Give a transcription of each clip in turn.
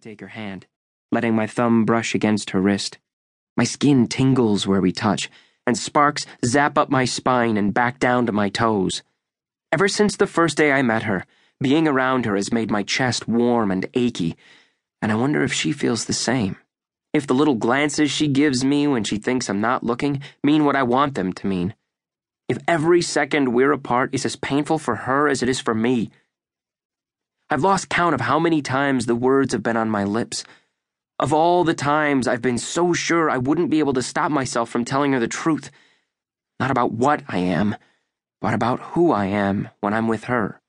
take her hand, letting my thumb brush against her wrist. My skin tingles where we touch, and sparks zap up my spine and back down to my toes. Ever since the first day I met her, being around her has made my chest warm and achy, and I wonder if she feels the same. If the little glances she gives me when she thinks I'm not looking mean what I want them to mean. If every second we're apart is as painful for her as it is for me. I've lost count of how many times the words have been on my lips. Of all the times I've been so sure I wouldn't be able to stop myself from telling her the truth. Not about what I am, but about who I am when I'm with her.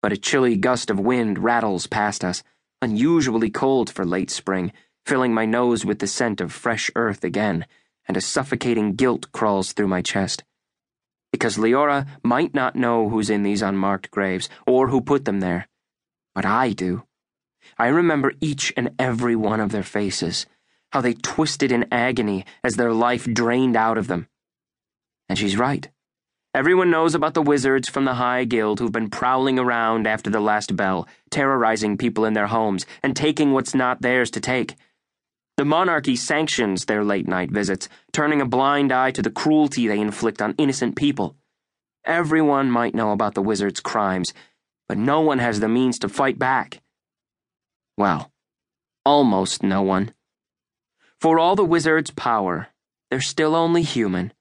But a chilly gust of wind rattles past us, unusually cold for late spring, filling my nose with the scent of fresh earth again, and a suffocating guilt crawls through my chest. Because Leora might not know who's in these unmarked graves, or who put them there but I do. I remember each and every one of their faces, how they twisted in agony as their life drained out of them. And she's right. Everyone knows about the wizards from the High Guild who've been prowling around after the last bell, terrorizing people in their homes and taking what's not theirs to take. The monarchy sanctions their late night visits, turning a blind eye to the cruelty they inflict on innocent people. Everyone might know about the wizards' crimes but no one has the means to fight back. Well, almost no one. For all the wizard's power, they're still only human.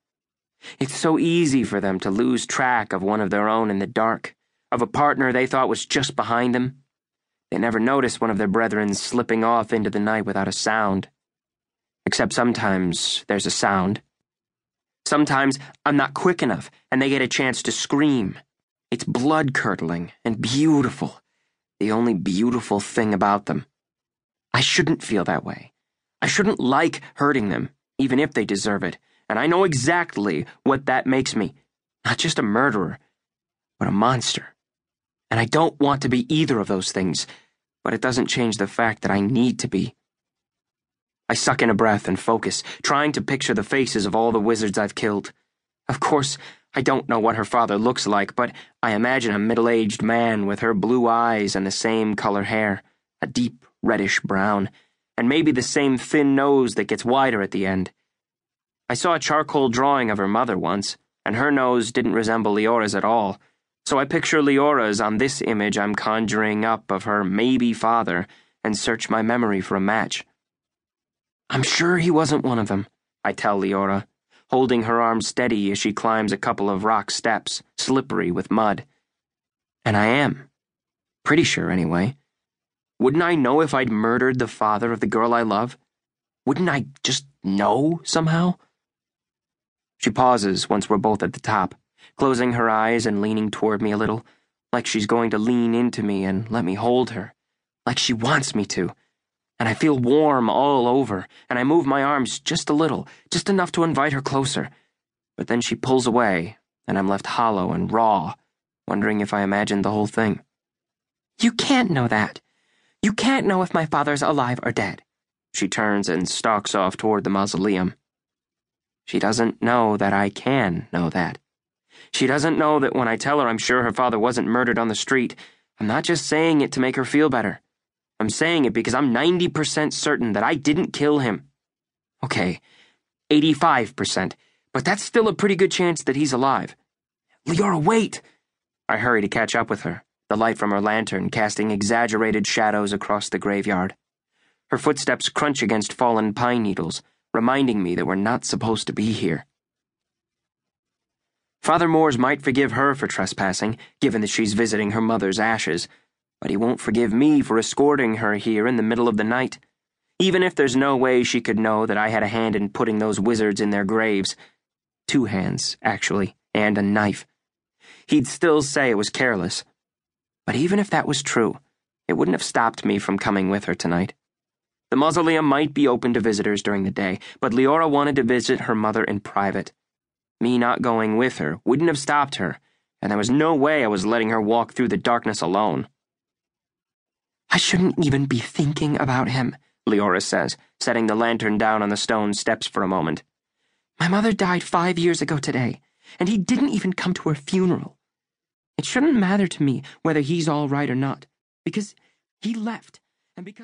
It's so easy for them to lose track of one of their own in the dark, of a partner they thought was just behind them. They never notice one of their brethren slipping off into the night without a sound. Except sometimes there's a sound. Sometimes I'm not quick enough and they get a chance to scream. It's blood curdling and beautiful, the only beautiful thing about them. I shouldn't feel that way. I shouldn't like hurting them, even if they deserve it, and I know exactly what that makes me. Not just a murderer, but a monster. And I don't want to be either of those things, but it doesn't change the fact that I need to be. I suck in a breath and focus, trying to picture the faces of all the wizards I've killed. Of course, I don't know what her father looks like, but I imagine a middle aged man with her blue eyes and the same color hair, a deep reddish brown, and maybe the same thin nose that gets wider at the end. I saw a charcoal drawing of her mother once, and her nose didn't resemble Leora's at all, so I picture Leora's on this image I'm conjuring up of her maybe father and search my memory for a match. I'm sure he wasn't one of them, I tell Leora holding her arm steady as she climbs a couple of rock steps, slippery with mud. And I am. Pretty sure, anyway. Wouldn't I know if I'd murdered the father of the girl I love? Wouldn't I just know somehow? She pauses once we're both at the top, closing her eyes and leaning toward me a little, like she's going to lean into me and let me hold her, like she wants me to and I feel warm all over, and I move my arms just a little, just enough to invite her closer. But then she pulls away, and I'm left hollow and raw, wondering if I imagined the whole thing. You can't know that. You can't know if my father's alive or dead. She turns and stalks off toward the mausoleum. She doesn't know that I can know that. She doesn't know that when I tell her I'm sure her father wasn't murdered on the street, I'm not just saying it to make her feel better. I'm saying it because I'm 90% certain that I didn't kill him. Okay, 85%, but that's still a pretty good chance that he's alive. Leora, wait! I hurry to catch up with her, the light from her lantern casting exaggerated shadows across the graveyard. Her footsteps crunch against fallen pine needles, reminding me that we're not supposed to be here. Father Moores might forgive her for trespassing, given that she's visiting her mother's ashes but he won't forgive me for escorting her here in the middle of the night. Even if there's no way she could know that I had a hand in putting those wizards in their graves. Two hands, actually, and a knife. He'd still say it was careless. But even if that was true, it wouldn't have stopped me from coming with her tonight. The mausoleum might be open to visitors during the day, but Leora wanted to visit her mother in private. Me not going with her wouldn't have stopped her, and there was no way I was letting her walk through the darkness alone. I shouldn't even be thinking about him, Leora says, setting the lantern down on the stone steps for a moment. My mother died five years ago today, and he didn't even come to her funeral. It shouldn't matter to me whether he's all right or not, because he left, and because